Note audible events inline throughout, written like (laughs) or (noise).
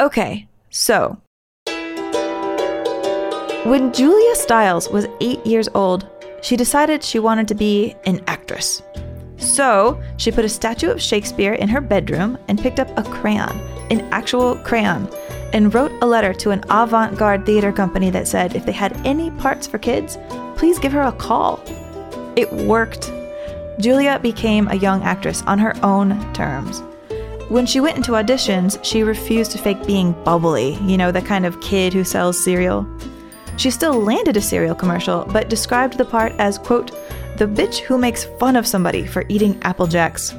Okay, so. When Julia Stiles was eight years old, she decided she wanted to be an actress. So, she put a statue of Shakespeare in her bedroom and picked up a crayon, an actual crayon, and wrote a letter to an avant garde theater company that said if they had any parts for kids, please give her a call. It worked. Julia became a young actress on her own terms. When she went into auditions, she refused to fake being bubbly, you know, the kind of kid who sells cereal. She still landed a cereal commercial, but described the part as, quote, the bitch who makes fun of somebody for eating Apple Jacks.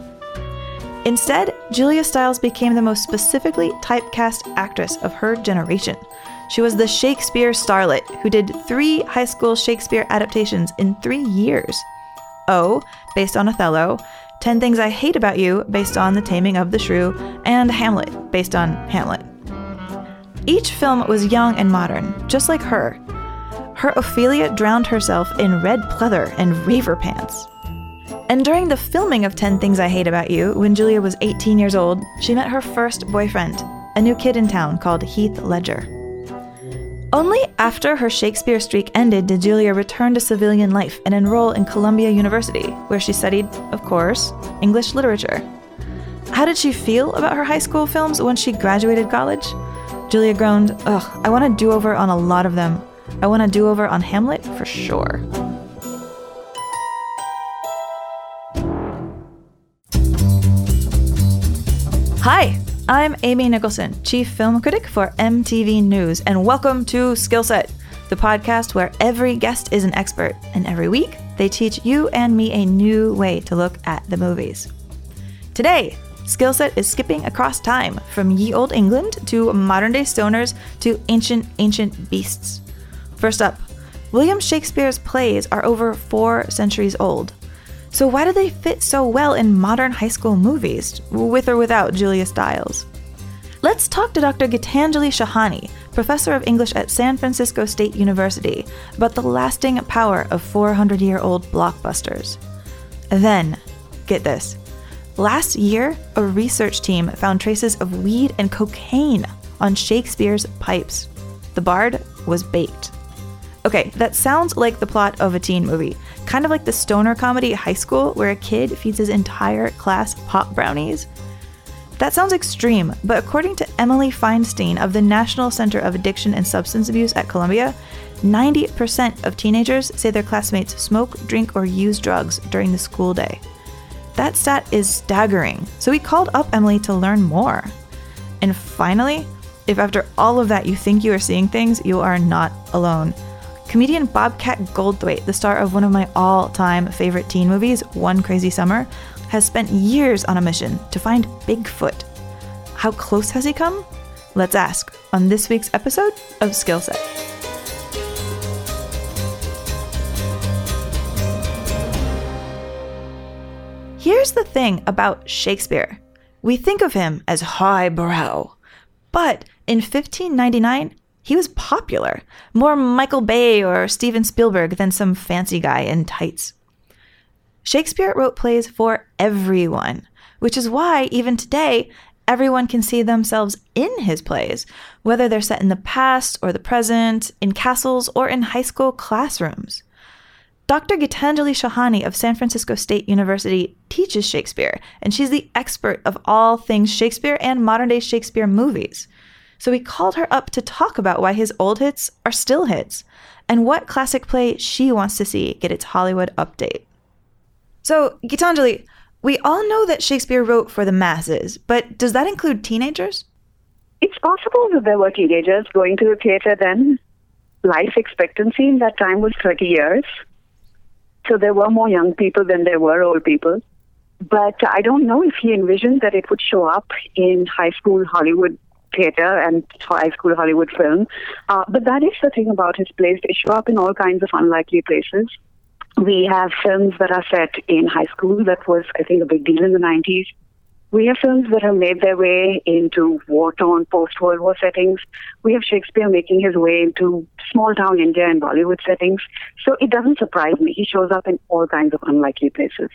Instead, Julia Stiles became the most specifically typecast actress of her generation. She was the Shakespeare starlet who did three high school Shakespeare adaptations in three years. O, based on Othello, 10 Things I Hate About You, based on The Taming of the Shrew, and Hamlet, based on Hamlet. Each film was young and modern, just like her. Her Ophelia drowned herself in red pleather and raver pants. And during the filming of 10 Things I Hate About You, when Julia was 18 years old, she met her first boyfriend, a new kid in town called Heath Ledger. Only after her Shakespeare streak ended did Julia return to civilian life and enroll in Columbia University, where she studied, of course, English literature. How did she feel about her high school films when she graduated college? Julia groaned, Ugh, I want a do over on a lot of them. I want a do over on Hamlet for sure. Hi, I'm Amy Nicholson, Chief Film Critic for MTV News, and welcome to Skillset, the podcast where every guest is an expert, and every week they teach you and me a new way to look at the movies. Today, Skillset is skipping across time from ye old England to modern day stoners to ancient, ancient beasts. First up, William Shakespeare's plays are over four centuries old. So, why do they fit so well in modern high school movies, with or without Julia Stiles? Let's talk to Dr. Gitanjali Shahani, professor of English at San Francisco State University, about the lasting power of 400 year old blockbusters. Then, get this Last year, a research team found traces of weed and cocaine on Shakespeare's pipes. The bard was baked. Okay, that sounds like the plot of a teen movie, kind of like the stoner comedy High School, where a kid feeds his entire class pop brownies. That sounds extreme, but according to Emily Feinstein of the National Center of Addiction and Substance Abuse at Columbia, 90% of teenagers say their classmates smoke, drink, or use drugs during the school day. That stat is staggering, so we called up Emily to learn more. And finally, if after all of that you think you are seeing things, you are not alone. Comedian Bobcat Goldthwait, the star of one of my all time favorite teen movies, One Crazy Summer, has spent years on a mission to find Bigfoot. How close has he come? Let's ask on this week's episode of Skillset. Here's the thing about Shakespeare we think of him as highbrow, but in 1599, he was popular, more Michael Bay or Steven Spielberg than some fancy guy in tights. Shakespeare wrote plays for everyone, which is why even today, everyone can see themselves in his plays, whether they're set in the past or the present, in castles or in high school classrooms. Dr. Gitanjali Shahani of San Francisco State University teaches Shakespeare, and she's the expert of all things Shakespeare and modern day Shakespeare movies. So we called her up to talk about why his old hits are still hits, and what classic play she wants to see get its Hollywood update. So, Gitanjali, we all know that Shakespeare wrote for the masses, but does that include teenagers? It's possible that there were teenagers going to the theater then. Life expectancy in that time was 30 years. So there were more young people than there were old people. But I don't know if he envisioned that it would show up in high school Hollywood theater and high school Hollywood film. Uh, but that is the thing about his plays. They show up in all kinds of unlikely places. We have films that are set in high school. That was, I think, a big deal in the 90s. We have films that have made their way into war torn post World War settings. We have Shakespeare making his way into small town India and Bollywood settings. So it doesn't surprise me. He shows up in all kinds of unlikely places.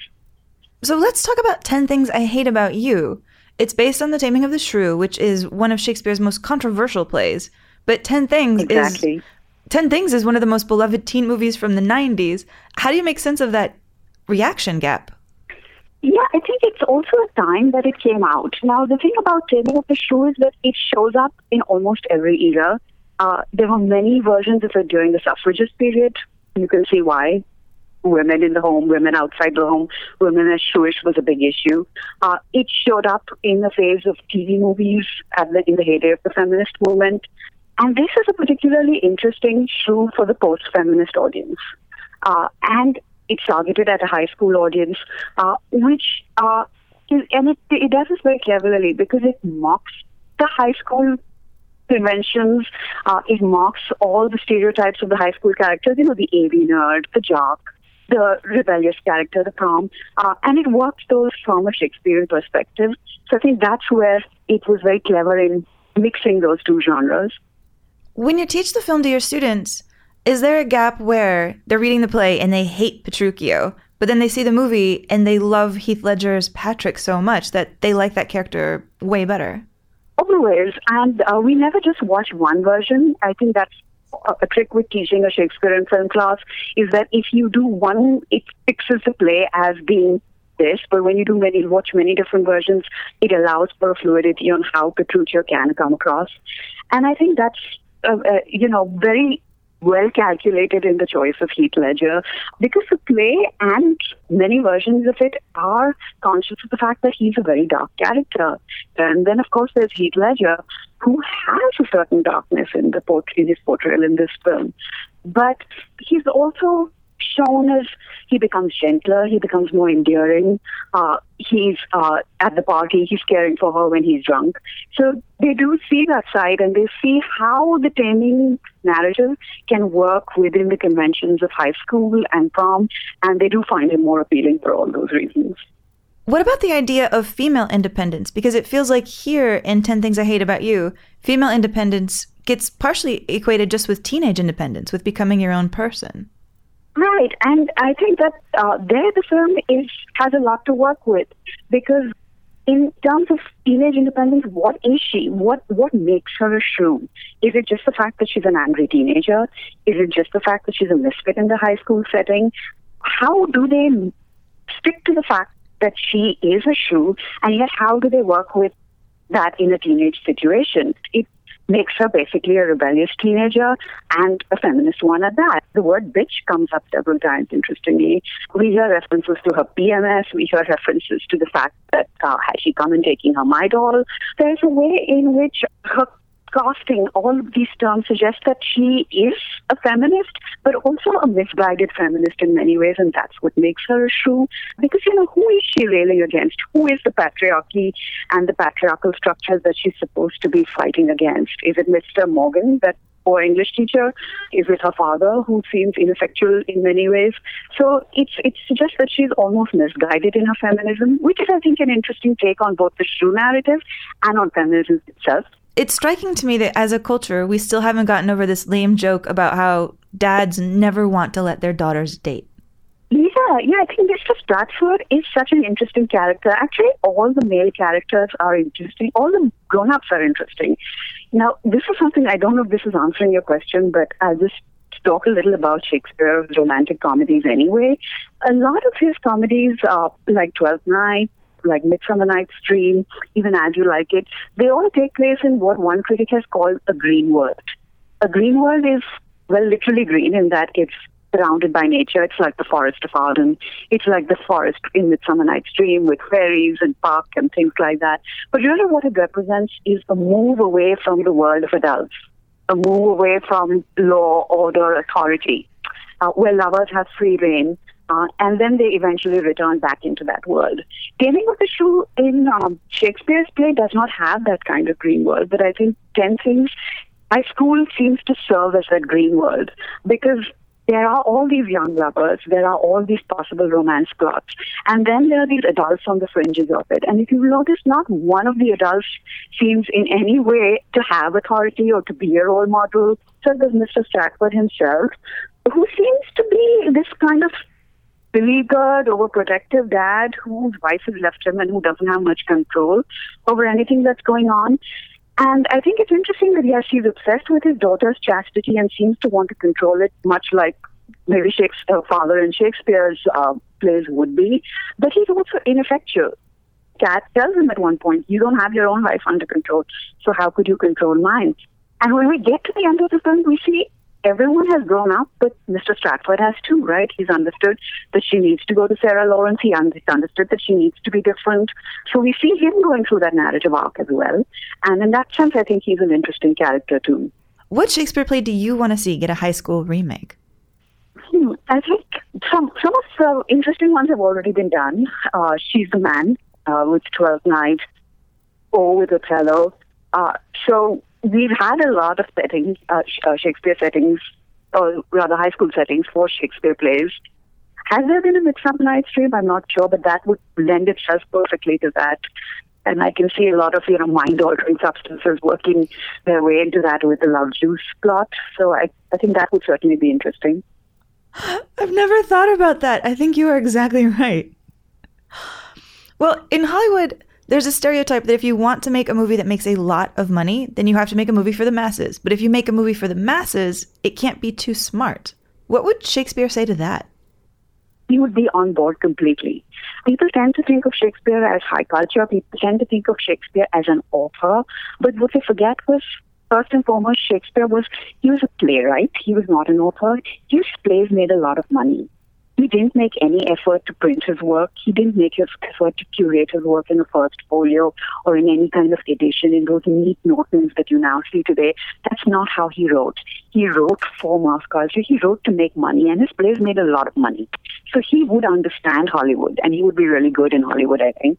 So let's talk about 10 Things I Hate About You. It's based on The Taming of the Shrew, which is one of Shakespeare's most controversial plays. But Ten Things exactly. is Ten Things is one of the most beloved teen movies from the 90s. How do you make sense of that reaction gap? Yeah, I think it's also a time that it came out. Now, the thing about Taming of the Shrew is that it shows up in almost every era. Uh, there were many versions of it during the suffragist period. You can see why. Women in the home, women outside the home, women as Shrewish was a big issue. Uh, it showed up in the phase of TV movies the, in the heyday of the feminist movement. And this is a particularly interesting shrew for the post-feminist audience. Uh, and it's targeted at a high school audience, uh, which uh, is, and it, it does this very cleverly because it mocks the high school conventions. Uh, it mocks all the stereotypes of the high school characters. You know, the AV nerd, the jock, the rebellious character, the prom, uh, and it works those from a Shakespearean perspective. So I think that's where it was very clever in mixing those two genres. When you teach the film to your students, is there a gap where they're reading the play and they hate Petruchio, but then they see the movie and they love Heath Ledger's Patrick so much that they like that character way better? Always. And uh, we never just watch one version. I think that's a trick with teaching a Shakespearean film class is that if you do one, it fixes the play as being this, but when you do many, watch many different versions, it allows for a fluidity on how Petruchio can come across. And I think that's, uh, uh, you know, very well calculated in the choice of Heath Ledger because the play and many versions of it are conscious of the fact that he's a very dark character. And then, of course, there's Heath Ledger, who has a certain darkness in the port- in his portrayal in this film. But he's also shown as he becomes gentler, he becomes more endearing. Uh, he's uh, at the party, he's caring for her when he's drunk. So they do see that side and they see how the taming narrative can work within the conventions of high school and prom, and they do find him more appealing for all those reasons. What about the idea of female independence? Because it feels like here in 10 Things I Hate About You, female independence gets partially equated just with teenage independence, with becoming your own person. Right, and I think that uh, there the film is has a lot to work with because in terms of teenage independence, what is she? What what makes her a shrew? Is it just the fact that she's an angry teenager? Is it just the fact that she's a misfit in the high school setting? How do they stick to the fact that she is a shrew, and yet how do they work with that in a teenage situation? It makes her basically a rebellious teenager and a feminist one at that. The word bitch comes up several times, interestingly. We hear references to her PMS, we hear references to the fact that uh, has she come and taking her my doll. There's a way in which her casting, all of these terms suggests that she is a feminist, but also a misguided feminist in many ways, and that's what makes her a shrew. Because, you know, who is she railing against? Who is the patriarchy and the patriarchal structures that she's supposed to be fighting against? Is it Mr. Morgan, that poor English teacher? Is it her father, who seems ineffectual in many ways? So it's it suggests that she's almost misguided in her feminism, which is, I think, an interesting take on both the shrew narrative and on feminism itself it's striking to me that as a culture, we still haven't gotten over this lame joke about how dads never want to let their daughters date. Yeah, yeah, I think Mr. Stratford is such an interesting character. Actually, all the male characters are interesting. All the grown-ups are interesting. Now, this is something I don't know if this is answering your question, but I'll just talk a little about Shakespeare's romantic comedies anyway. A lot of his comedies, are like Twelfth Night, like Midsummer Night's Dream, even As You Like It, they all take place in what one critic has called a green world. A green world is, well, literally green in that it's surrounded by nature. It's like the forest of Arden. It's like the forest in Midsummer Night's Dream with fairies and Puck and things like that. But really what it represents is a move away from the world of adults, a move away from law, order, authority, uh, where lovers have free reign uh, and then they eventually return back into that world. Taming of the Shrew in um, Shakespeare's play does not have that kind of green world, but I think Ten Things, High School seems to serve as that green world because there are all these young lovers, there are all these possible romance plots, and then there are these adults on the fringes of it. And if you notice, not one of the adults seems in any way to have authority or to be a role model. So there's Mr. Stratford himself, who seems to be this kind of beleaguered, overprotective dad whose wife has left him and who doesn't have much control over anything that's going on. And I think it's interesting that yes, he's obsessed with his daughter's chastity and seems to want to control it, much like maybe Shakespeare's father in Shakespeare's uh, plays would be. But he's also ineffectual. Kat tells him at one point, "You don't have your own life under control, so how could you control mine?" And when we get to the end of the film, we see everyone has grown up, but Mr. Stratford has too, right? He's understood that she needs to go to Sarah Lawrence. He understood that she needs to be different. So we see him going through that narrative arc as well. And in that sense, I think he's an interesting character too. What Shakespeare play do you want to see get a high school remake? Hmm, I think some some of the interesting ones have already been done. Uh, She's the Man uh, with Twelfth Night, or with Othello. Uh, so we've had a lot of settings, uh, uh, Shakespeare settings, or rather high school settings for Shakespeare plays. Has there been a Midsummer Night's Dream? I'm not sure, but that would lend itself perfectly to that. And I can see a lot of, you know, mind-altering substances working their way into that with the love juice plot. So I, I think that would certainly be interesting. I've never thought about that. I think you are exactly (laughs) right. Well, in Hollywood, there's a stereotype that if you want to make a movie that makes a lot of money, then you have to make a movie for the masses. But if you make a movie for the masses, it can't be too smart. What would Shakespeare say to that? He would be on board completely. People tend to think of Shakespeare as high culture. People tend to think of Shakespeare as an author. But what they forget was, first and foremost, Shakespeare was, he was a playwright. He was not an author. His plays made a lot of money. He didn't make any effort to print his work. He didn't make his effort to curate his work in a first folio or in any kind of edition in those neat notions that you now see today. That's not how he wrote. He wrote for mass culture. He wrote to make money, and his plays made a lot of money. So he would understand Hollywood, and he would be really good in Hollywood, I think.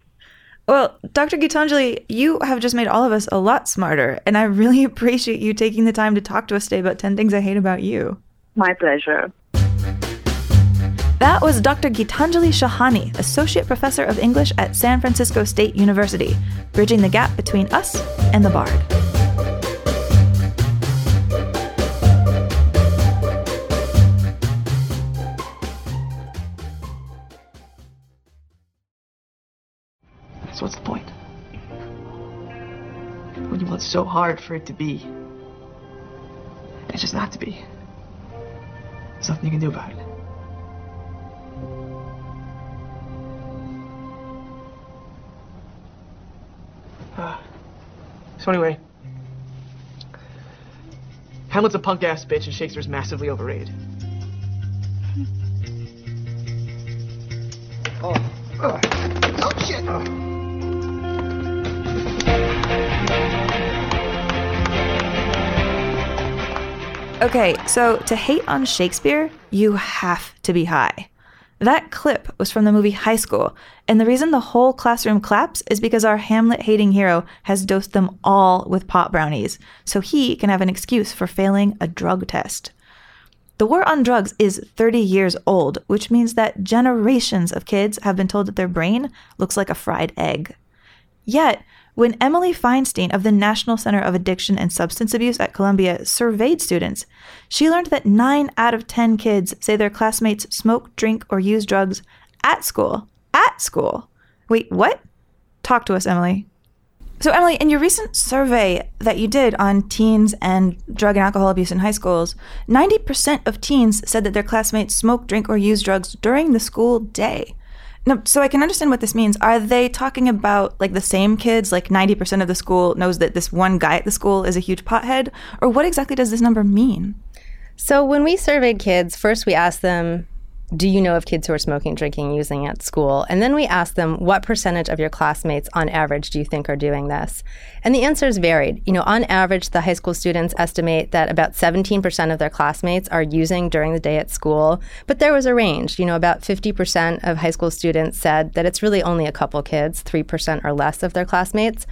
Well, Dr. Gitanjali, you have just made all of us a lot smarter, and I really (laughs) appreciate you taking the time to talk to us today about 10 Things I Hate About You. My pleasure. That was Dr. Gitanjali Shahani, Associate Professor of English at San Francisco State University, bridging the gap between us and the Bard. So what's the point? When you want so hard for it to be, it's just not to be. There's nothing you can do about it. So anyway, Hamlet's a punk ass bitch and Shakespeare's massively overrated. Oh, oh, shit! Okay, so to hate on Shakespeare, you have to be high. That clip was from the movie High School, and the reason the whole classroom claps is because our Hamlet hating hero has dosed them all with pot brownies, so he can have an excuse for failing a drug test. The war on drugs is 30 years old, which means that generations of kids have been told that their brain looks like a fried egg. Yet, when Emily Feinstein of the National Center of Addiction and Substance Abuse at Columbia surveyed students, she learned that 9 out of 10 kids say their classmates smoke, drink, or use drugs at school. At school. Wait, what? Talk to us, Emily. So, Emily, in your recent survey that you did on teens and drug and alcohol abuse in high schools, 90% of teens said that their classmates smoke, drink, or use drugs during the school day. No, so I can understand what this means. Are they talking about like the same kids? Like 90% of the school knows that this one guy at the school is a huge pothead? Or what exactly does this number mean? So when we surveyed kids, first we asked them, do you know of kids who are smoking, drinking, using at school? And then we asked them, what percentage of your classmates on average do you think are doing this? And the answers varied. You know, on average, the high school students estimate that about 17% of their classmates are using during the day at school. But there was a range. You know, about 50% of high school students said that it's really only a couple kids, 3% or less of their classmates.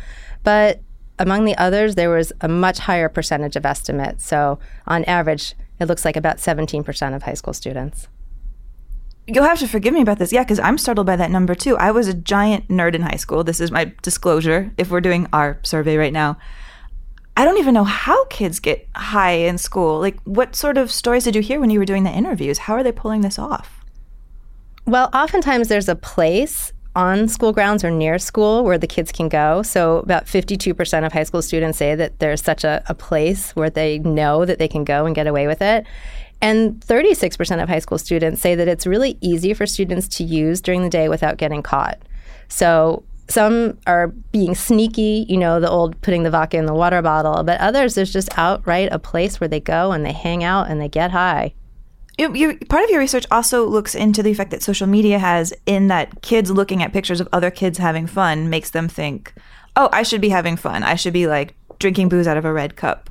But among the others, there was a much higher percentage of estimates. So on average, it looks like about 17% of high school students. You'll have to forgive me about this. Yeah, because I'm startled by that number too. I was a giant nerd in high school. This is my disclosure if we're doing our survey right now. I don't even know how kids get high in school. Like, what sort of stories did you hear when you were doing the interviews? How are they pulling this off? Well, oftentimes there's a place on school grounds or near school where the kids can go. So, about 52% of high school students say that there's such a, a place where they know that they can go and get away with it. And 36% of high school students say that it's really easy for students to use during the day without getting caught. So, some are being sneaky, you know, the old putting the vodka in the water bottle, but others, there's just outright a place where they go and they hang out and they get high. Part of your research also looks into the effect that social media has in that kids looking at pictures of other kids having fun makes them think, oh, I should be having fun. I should be like drinking booze out of a red cup.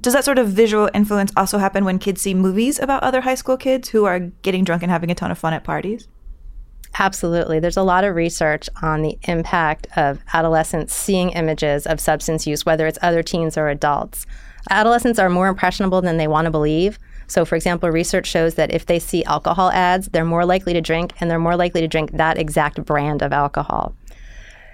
Does that sort of visual influence also happen when kids see movies about other high school kids who are getting drunk and having a ton of fun at parties? Absolutely. There's a lot of research on the impact of adolescents seeing images of substance use, whether it's other teens or adults. Adolescents are more impressionable than they want to believe. So, for example, research shows that if they see alcohol ads, they're more likely to drink and they're more likely to drink that exact brand of alcohol.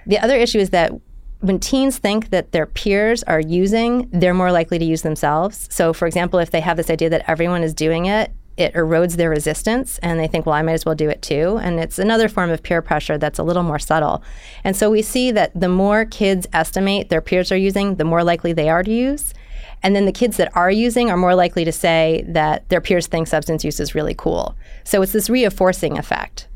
The other issue is that when teens think that their peers are using, they're more likely to use themselves. So, for example, if they have this idea that everyone is doing it, it erodes their resistance and they think, well, I might as well do it too. And it's another form of peer pressure that's a little more subtle. And so we see that the more kids estimate their peers are using, the more likely they are to use. And then the kids that are using are more likely to say that their peers think substance use is really cool. So it's this reinforcing effect.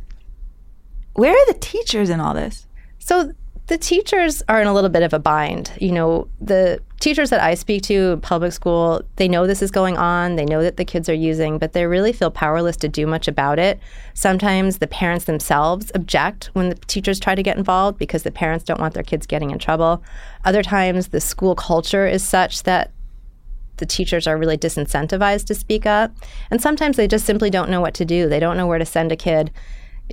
Where are the teachers in all this? So the teachers are in a little bit of a bind. You know, the teachers that I speak to in public school, they know this is going on, they know that the kids are using, but they really feel powerless to do much about it. Sometimes the parents themselves object when the teachers try to get involved because the parents don't want their kids getting in trouble. Other times the school culture is such that the teachers are really disincentivized to speak up. And sometimes they just simply don't know what to do. They don't know where to send a kid.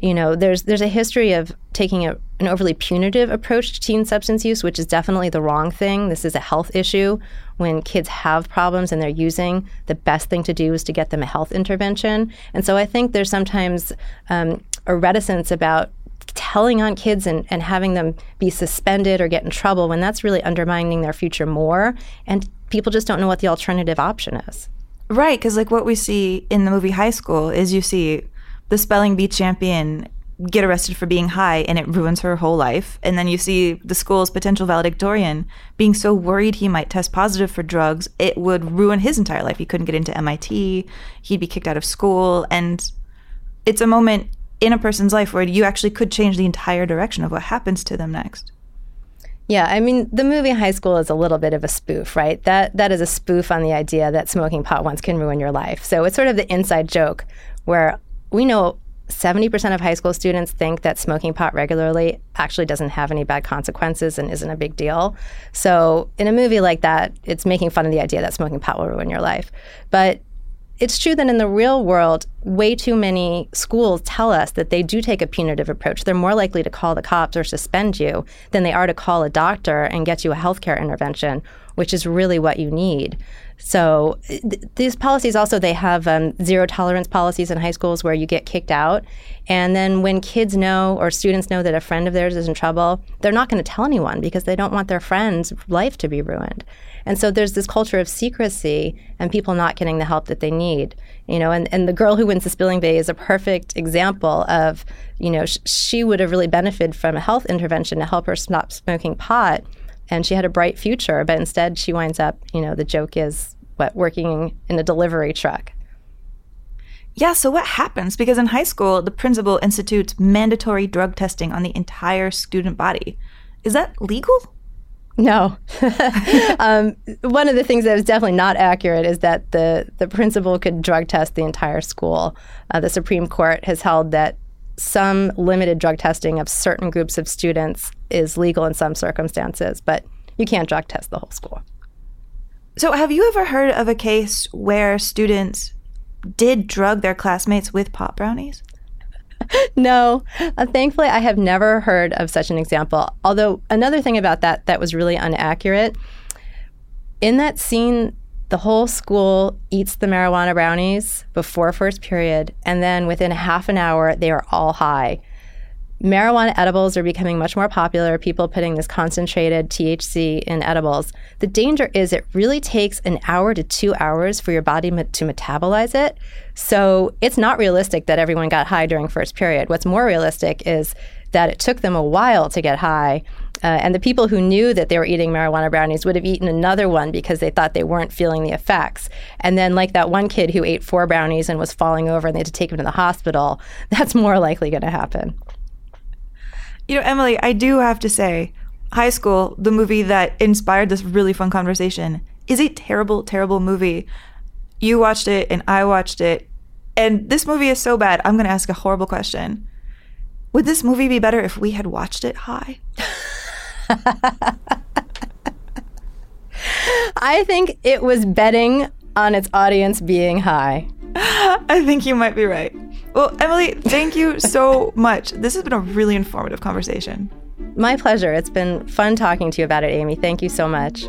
You know, there's there's a history of taking a, an overly punitive approach to teen substance use, which is definitely the wrong thing. This is a health issue. When kids have problems and they're using, the best thing to do is to get them a health intervention. And so I think there's sometimes um, a reticence about telling on kids and, and having them be suspended or get in trouble when that's really undermining their future more. And people just don't know what the alternative option is. Right, because like what we see in the movie High School is you see the spelling bee champion get arrested for being high and it ruins her whole life. And then you see the school's potential valedictorian being so worried he might test positive for drugs, it would ruin his entire life. He couldn't get into MIT, he'd be kicked out of school. And it's a moment in a person's life where you actually could change the entire direction of what happens to them next. Yeah, I mean, the movie High School is a little bit of a spoof, right? That that is a spoof on the idea that smoking pot once can ruin your life. So it's sort of the inside joke where we know 70% of high school students think that smoking pot regularly actually doesn't have any bad consequences and isn't a big deal. So, in a movie like that, it's making fun of the idea that smoking pot will ruin your life. But it's true that in the real world, way too many schools tell us that they do take a punitive approach. They're more likely to call the cops or suspend you than they are to call a doctor and get you a healthcare intervention, which is really what you need. So th- these policies also they have um, zero tolerance policies in high schools where you get kicked out, and then when kids know or students know that a friend of theirs is in trouble, they're not going to tell anyone because they don't want their friend's life to be ruined. And so there's this culture of secrecy and people not getting the help that they need. You know, and, and the girl who wins the spilling bee is a perfect example of, you know, sh- she would have really benefited from a health intervention to help her stop smoking pot. And she had a bright future, but instead she winds up, you know, the joke is what, working in a delivery truck. Yeah, so what happens? Because in high school, the principal institutes mandatory drug testing on the entire student body. Is that legal? No. (laughs) um, one of the things that is definitely not accurate is that the, the principal could drug test the entire school. Uh, the Supreme Court has held that some limited drug testing of certain groups of students is legal in some circumstances, but you can't drug test the whole school. So, have you ever heard of a case where students did drug their classmates with pot brownies? (laughs) no, uh, thankfully, I have never heard of such an example. Although, another thing about that that was really inaccurate in that scene, the whole school eats the marijuana brownies before first period, and then within half an hour, they are all high. marijuana edibles are becoming much more popular, people putting this concentrated THC in edibles. The danger is it really takes an hour to two hours for your body me- to metabolize it. So it's not realistic that everyone got high during first period. What's more realistic is that it took them a while to get high. Uh, and the people who knew that they were eating marijuana brownies would have eaten another one because they thought they weren't feeling the effects. And then, like that one kid who ate four brownies and was falling over and they had to take him to the hospital, (laughs) that's more likely going to happen. You know, Emily, I do have to say, High School, the movie that inspired this really fun conversation, is a terrible, terrible movie. You watched it and I watched it. And this movie is so bad, I'm going to ask a horrible question. Would this movie be better if we had watched it high? (laughs) I think it was betting on its audience being high. (gasps) I think you might be right. Well, Emily, thank you (laughs) so much. This has been a really informative conversation. My pleasure. It's been fun talking to you about it, Amy. Thank you so much.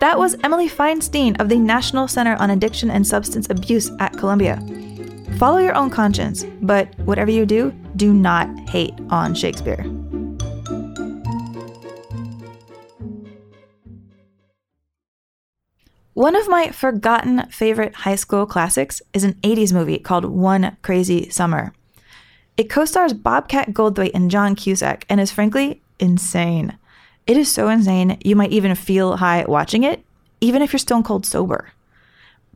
That was Emily Feinstein of the National Center on Addiction and Substance Abuse at Columbia. Follow your own conscience, but whatever you do, do not hate on Shakespeare. One of my forgotten favorite high school classics is an 80s movie called One Crazy Summer. It co stars Bobcat Goldthwait and John Cusack and is frankly insane. It is so insane, you might even feel high watching it, even if you're stone cold sober.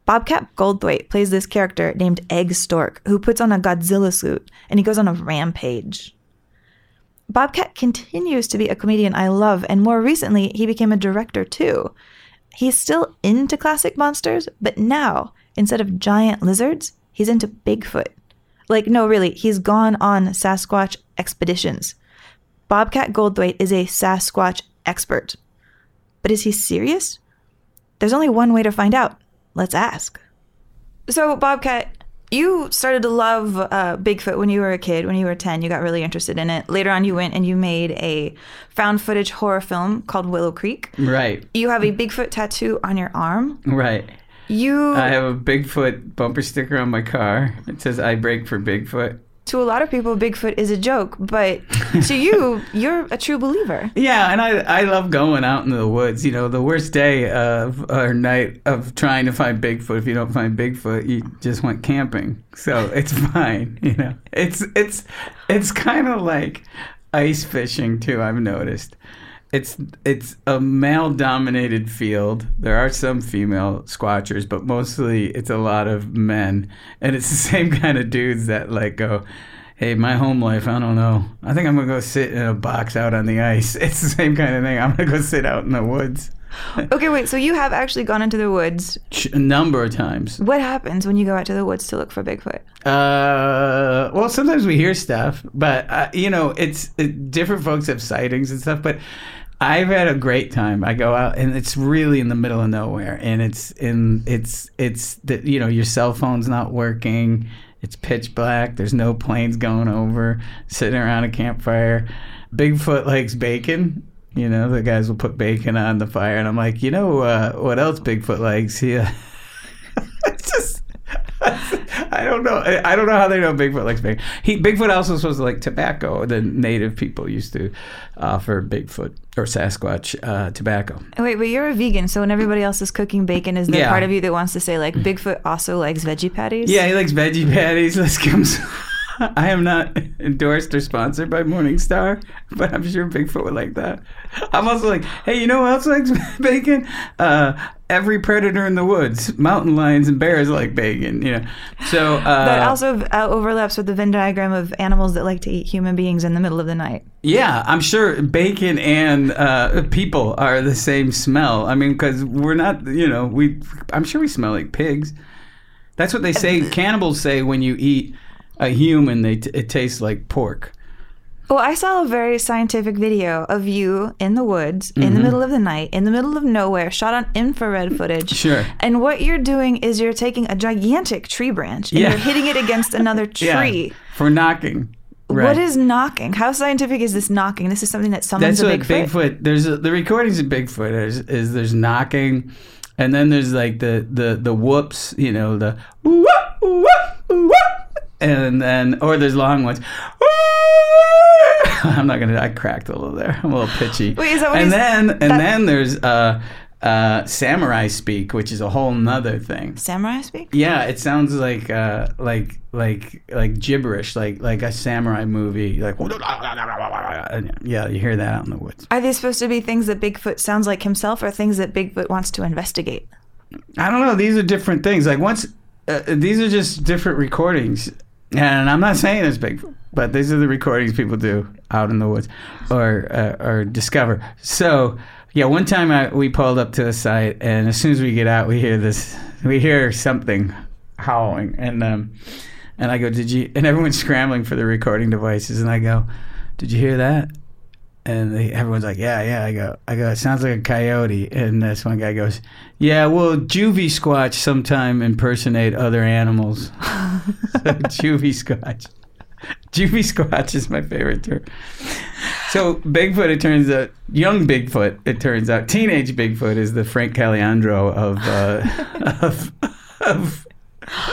Bobcat Goldthwait plays this character named Egg Stork, who puts on a Godzilla suit and he goes on a rampage. Bobcat continues to be a comedian I love, and more recently, he became a director too. He's still into classic monsters, but now, instead of giant lizards, he's into Bigfoot. Like, no, really, he's gone on Sasquatch expeditions. Bobcat Goldthwait is a Sasquatch expert. But is he serious? There's only one way to find out. Let's ask. So, Bobcat, you started to love uh, Bigfoot when you were a kid. When you were 10, you got really interested in it. Later on, you went and you made a found footage horror film called Willow Creek. Right, You have a Bigfoot tattoo on your arm. right. You, I have a Bigfoot bumper sticker on my car. It says "I break for Bigfoot." To a lot of people, Bigfoot is a joke, but to you, (laughs) you're a true believer. Yeah, and I I love going out into the woods. You know, the worst day of or night of trying to find Bigfoot. If you don't find Bigfoot, you just went camping. So it's (laughs) fine. You know, it's it's it's kind of like ice fishing too. I've noticed. It's it's a male dominated field. There are some female squatchers, but mostly it's a lot of men. And it's the (laughs) same kind of dudes that like go, Hey, my home life, I don't know. I think I'm gonna go sit in a box out on the ice. (laughs) It's the same kind of thing. I'm gonna go sit out in the woods (laughs) Okay, wait, so you have actually gone into the woods. A number of times. What happens when you go out to the woods to look for Bigfoot? Uh, well, sometimes we hear stuff, but uh, you know, it's it, different folks have sightings and stuff. But I've had a great time. I go out and it's really in the middle of nowhere, and it's in it's it's that you know your cell phone's not working. It's pitch black. There's no planes going over. Sitting around a campfire. Bigfoot likes bacon. You know, the guys will put bacon on the fire, and I'm like, you know, uh, what else Bigfoot likes? (laughs) Yeah, (laughs) it's just. (laughs) I don't know. I don't know how they know Bigfoot likes bacon. He Bigfoot also supposed to like tobacco. The native people used to offer Bigfoot or Sasquatch uh, tobacco. Oh, Wait, but you're a vegan, so when everybody else is cooking bacon, is there Yeah. part of you that wants to say like Bigfoot also likes veggie patties? Yeah, he likes veggie patties. (laughs) Let's give him some. (laughs) I am not endorsed or sponsored by Morningstar, (laughs) but I'm sure Bigfoot would like that. I'm also like, hey, you know who else likes bacon? Uh, every predator in the woods. Mountain lions and bears like bacon. You know, so uh, That also uh, overlaps with the Venn diagram of animals that like to eat human beings in the middle of the night. Yeah, I'm sure bacon and uh, people are the same smell. I mean, because we're not, you know, we. I'm sure we smell like pigs. That's what they say. Cannibals say when you eat a human, they t- it tastes like pork. Well, I saw a very scientific video of you in the woods, in Mm-hmm. the middle of the night, in the middle of nowhere, shot on infrared footage. Sure. And what you're doing is you're taking a gigantic tree branch and Yeah. you're hitting it against another (laughs) Yeah, tree. for knocking. Right. What is knocking? How scientific is this knocking? This is something that summons That's a what Bigfoot. Bigfoot. There's a, the recordings of Bigfoot is, is there's knocking, and then there's like the the the whoops. You know the whoop whoop whoop. and then or there's long ones. (laughs) I'm not gonna. I cracked a little there. I'm a little pitchy. (laughs) Wait, is that what and then and that- then there's uh, uh, samurai speak, which is a whole nother thing. Samurai speak? Yeah, it sounds like uh, like like like gibberish, like like a samurai movie. Like (laughs) yeah, you hear that out in the woods. Are they supposed to be things that Bigfoot sounds like himself or things that Bigfoot wants to investigate? I don't know. These are different things. Like once, uh, these are just different recordings, and I'm not saying it's Bigfoot, but these are the recordings people do out in the woods or uh, or discover. So yeah, one time I, we pulled up to the site, and as soon as we get out, we hear this. We hear something howling, and um, and I go, "Did you?" And everyone's scrambling for the recording devices, and I go, "Did you hear that?" And they, everyone's like, "Yeah, yeah." I go, "I go." It sounds like a coyote. And this one guy goes, "Yeah, well, juvie squatch sometime impersonate other animals." (laughs) so, juvie squatch. Juvie squatch is my favorite term. So Bigfoot, it turns out, young Bigfoot, it turns out, teenage Bigfoot is the Frank Caliendo of uh, (laughs) of of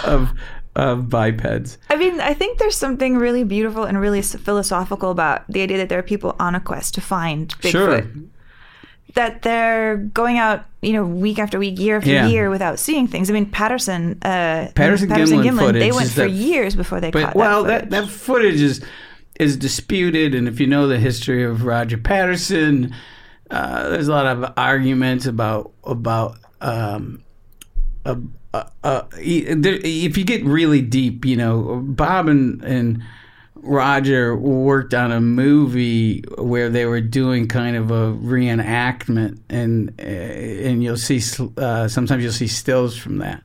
of of bipeds. I mean, I think there's something really beautiful and really philosophical about the idea that there are people on a quest to find Bigfoot. Sure. That they're going out, you know, week after week, year after Yeah. year without seeing things. I mean, Patterson, uh, Patterson Gimlin footage they went for that- years before they But caught well, that. that, footage. that footage is is disputed, and if you know the history of Roger Patterson, uh, there's a lot of arguments about about um, uh, uh, if you get really deep, you know, Bob and and Roger worked on a movie where they were doing kind of a reenactment, and uh, and you'll see uh, sometimes you'll see stills from that.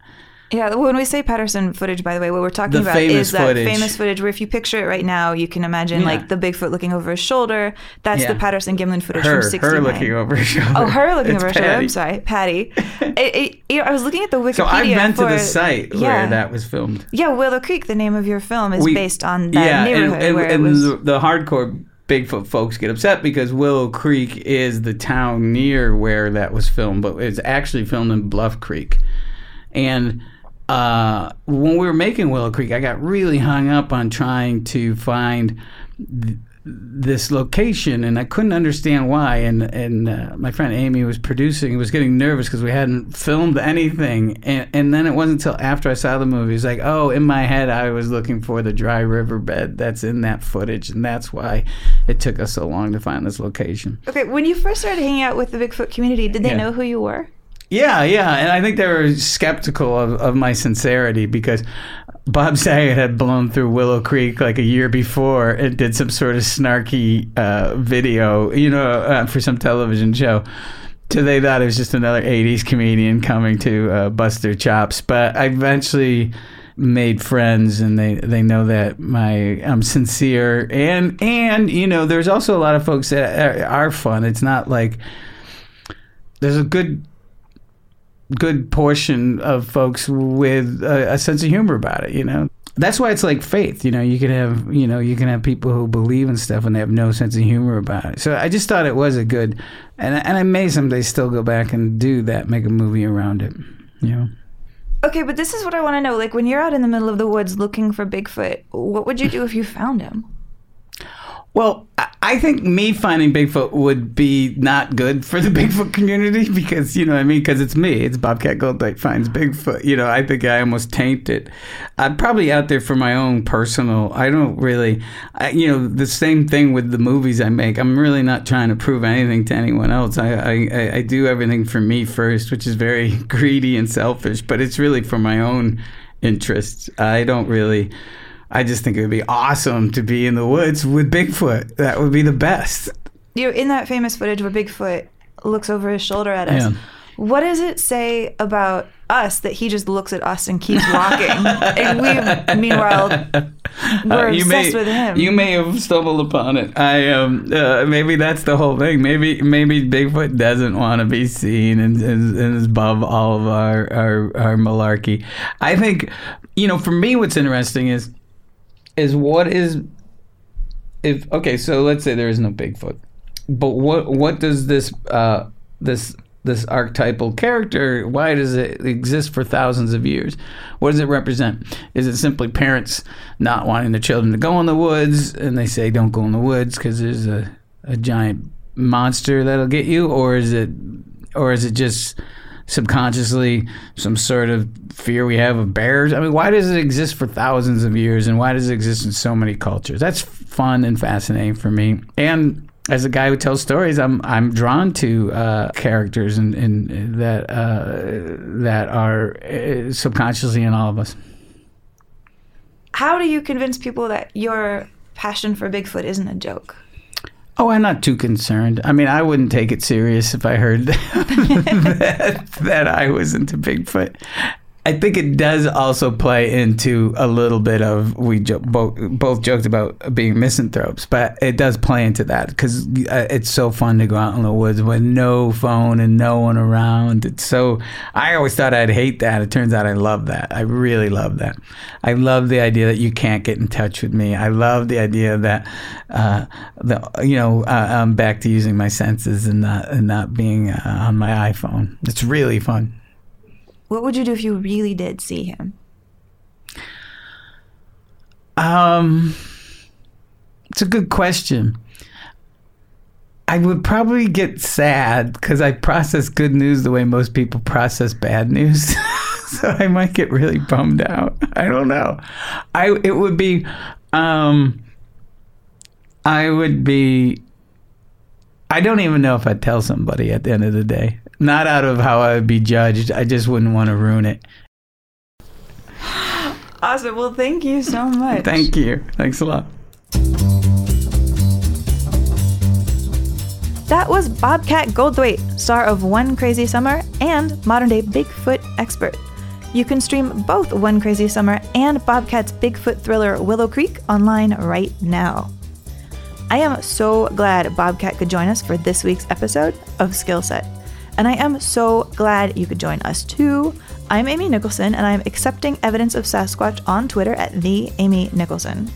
Yeah, when we say Patterson footage, by the way, what we're talking The about is that footage. famous footage where if you picture it right now, you can imagine Yeah. like the Bigfoot looking over his shoulder. That's Yeah. the Patterson Gimlin footage Her, from 69. her looking over her shoulder. Oh, her looking It's over her shoulder. I'm sorry, Patty. (laughs) it, it, you know, I was looking at the Wikipedia. So I've been to for- the site yeah. where that was filmed. Yeah, Willow Creek, the name of your film, is We- based on that yeah, neighborhood and, and, where and was. the, the hardcore Bigfoot folks get upset because Willow Creek is the town near where that was filmed, but it's actually filmed in Bluff Creek. And uh, when we were making Willow Creek, I got really hung up on trying to find th- this location, and I couldn't understand why. And and uh, my friend Amy was producing, was getting nervous because we hadn't filmed anything. And and then it wasn't until after I saw the movie, it's like, oh, in my head, I was looking for the dry riverbed that's in that footage, and that's why it took us so long to find this location. Okay, when you first started hanging out with the Bigfoot community, did they Yeah. know who you were? Yeah, yeah, and I think they were skeptical of, of my sincerity because Bob Saget had blown through Willow Creek like a year before and did some sort of snarky uh, video, you know, uh, for some television show. So they thought it was just another '80s comedian coming to uh, bust their chops. But I eventually made friends, and they they know that my I'm sincere, and and you know, there's also a lot of folks that are, are fun. It's not like there's a good good portion of folks with a, a sense of humor about it. You know, that's why it's like faith. You know, you can have you know you can have people who believe in stuff and they have no sense of humor about it. So I just thought it was a good, and and I may someday still go back and do that, make a movie around it. You know. Okay, but this is what I want to know. Like, when you're out in the middle of the woods looking for Bigfoot, what would you do if you found him? Well, I- think me finding Bigfoot would be not good for the (laughs) Bigfoot community because, you know I mean? Because it's me. It's Bobcat Goldthwait finds Bigfoot. You know, I think I almost taint it. I'm probably out there for my own personal. I don't really, I, you know, the same thing with the movies I make. I'm really not trying to prove anything to anyone else. I, I- I do everything for me first, which is very (laughs) greedy and selfish, but it's really for my own interests. I don't really. I just think it would be awesome to be in the woods with Bigfoot. That would be the best. You know, in that famous footage where Bigfoot looks over his shoulder at us, Yeah. what does it say about us that he just looks at us and keeps walking? (laughs) and we, meanwhile, we're Uh, you obsessed may, with him. You may have stumbled upon it. I um uh, maybe that's the whole thing. Maybe maybe Bigfoot doesn't want to be seen and, and, and is above all of our, our our malarkey. I think you know for me what's interesting is is what is if okay so let's say there is no Bigfoot, but what what does this uh this this archetypal character, why does it exist for thousands of years? What does it represent? Is it simply parents not wanting their children to go in the woods and they say, don't go in the woods because there's a, a giant monster that'll get you? Or is it, or is it just subconsciously some sort of fear we have of bears? I mean, why does it exist for thousands of years and why does it exist in so many cultures? That's fun and fascinating for me. And as a guy who tells stories, I'm I'm drawn to uh, characters and, that uh, that are uh, subconsciously in all of us. How do you convince people that your passion for Bigfoot isn't a joke? Oh, I'm not too concerned. I mean, I wouldn't take it serious if I heard (laughs) that, that I was into Bigfoot. I think it does also play into a little bit of we jo- both both joked about being misanthropes, but it does play into that because uh, it's so fun to go out in the woods with no phone and no one around. It's so I always thought I'd hate that. It turns out I love that. I really love that. I love the idea that you can't get in touch with me. I love the idea that uh, the you know uh, I'm back to using my senses and not and not being uh, on my iPhone. It's really fun. What would you do if you really did see him? Um, it's a good question. I would probably get sad because I process good news the way most people process bad news. (laughs) so I might get really bummed out. I don't know. I it would be um I would be I don't even know if I'd tell somebody at the end of the day. Not out of how I would be judged. I just wouldn't want to ruin it. Awesome. Well, thank you so much. Thank you. Thanks a lot. That was Bobcat Goldthwait, star of One Crazy Summer and modern day Bigfoot expert. You can stream both One Crazy Summer and Bobcat's Bigfoot thriller Willow Creek online right now. I am so glad Bobcat could join us for this week's episode of Skill Set. And I am so glad you could join us too. I'm Amy Nicholson, and I'm accepting evidence of Sasquatch on Twitter at the Amy Nicholson.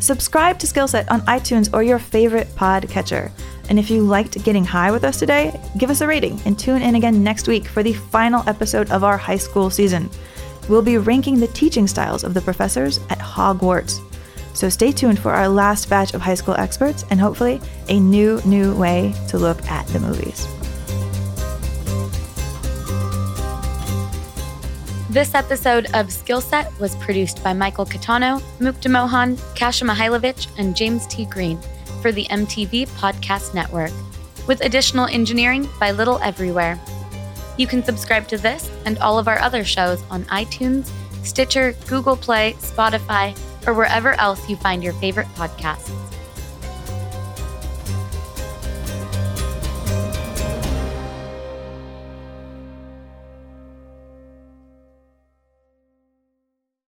Subscribe to Skillset on iTunes or your favorite podcatcher. And if you liked getting high with us today, give us a rating and tune in again next week for the final episode of our high school season. We'll be ranking the teaching styles of the professors at Hogwarts. So stay tuned for our last batch of high school experts and hopefully a new, new way to look at the movies. This episode of Skillset was produced by Michael Catano, Mukta Mohan, Kasha Mihailovich, and James T. Green for the MTV Podcast Network, with additional engineering by Little Everywhere. You can subscribe to this and all of our other shows on iTunes, Stitcher, Google Play, Spotify, or wherever else you find your favorite podcasts.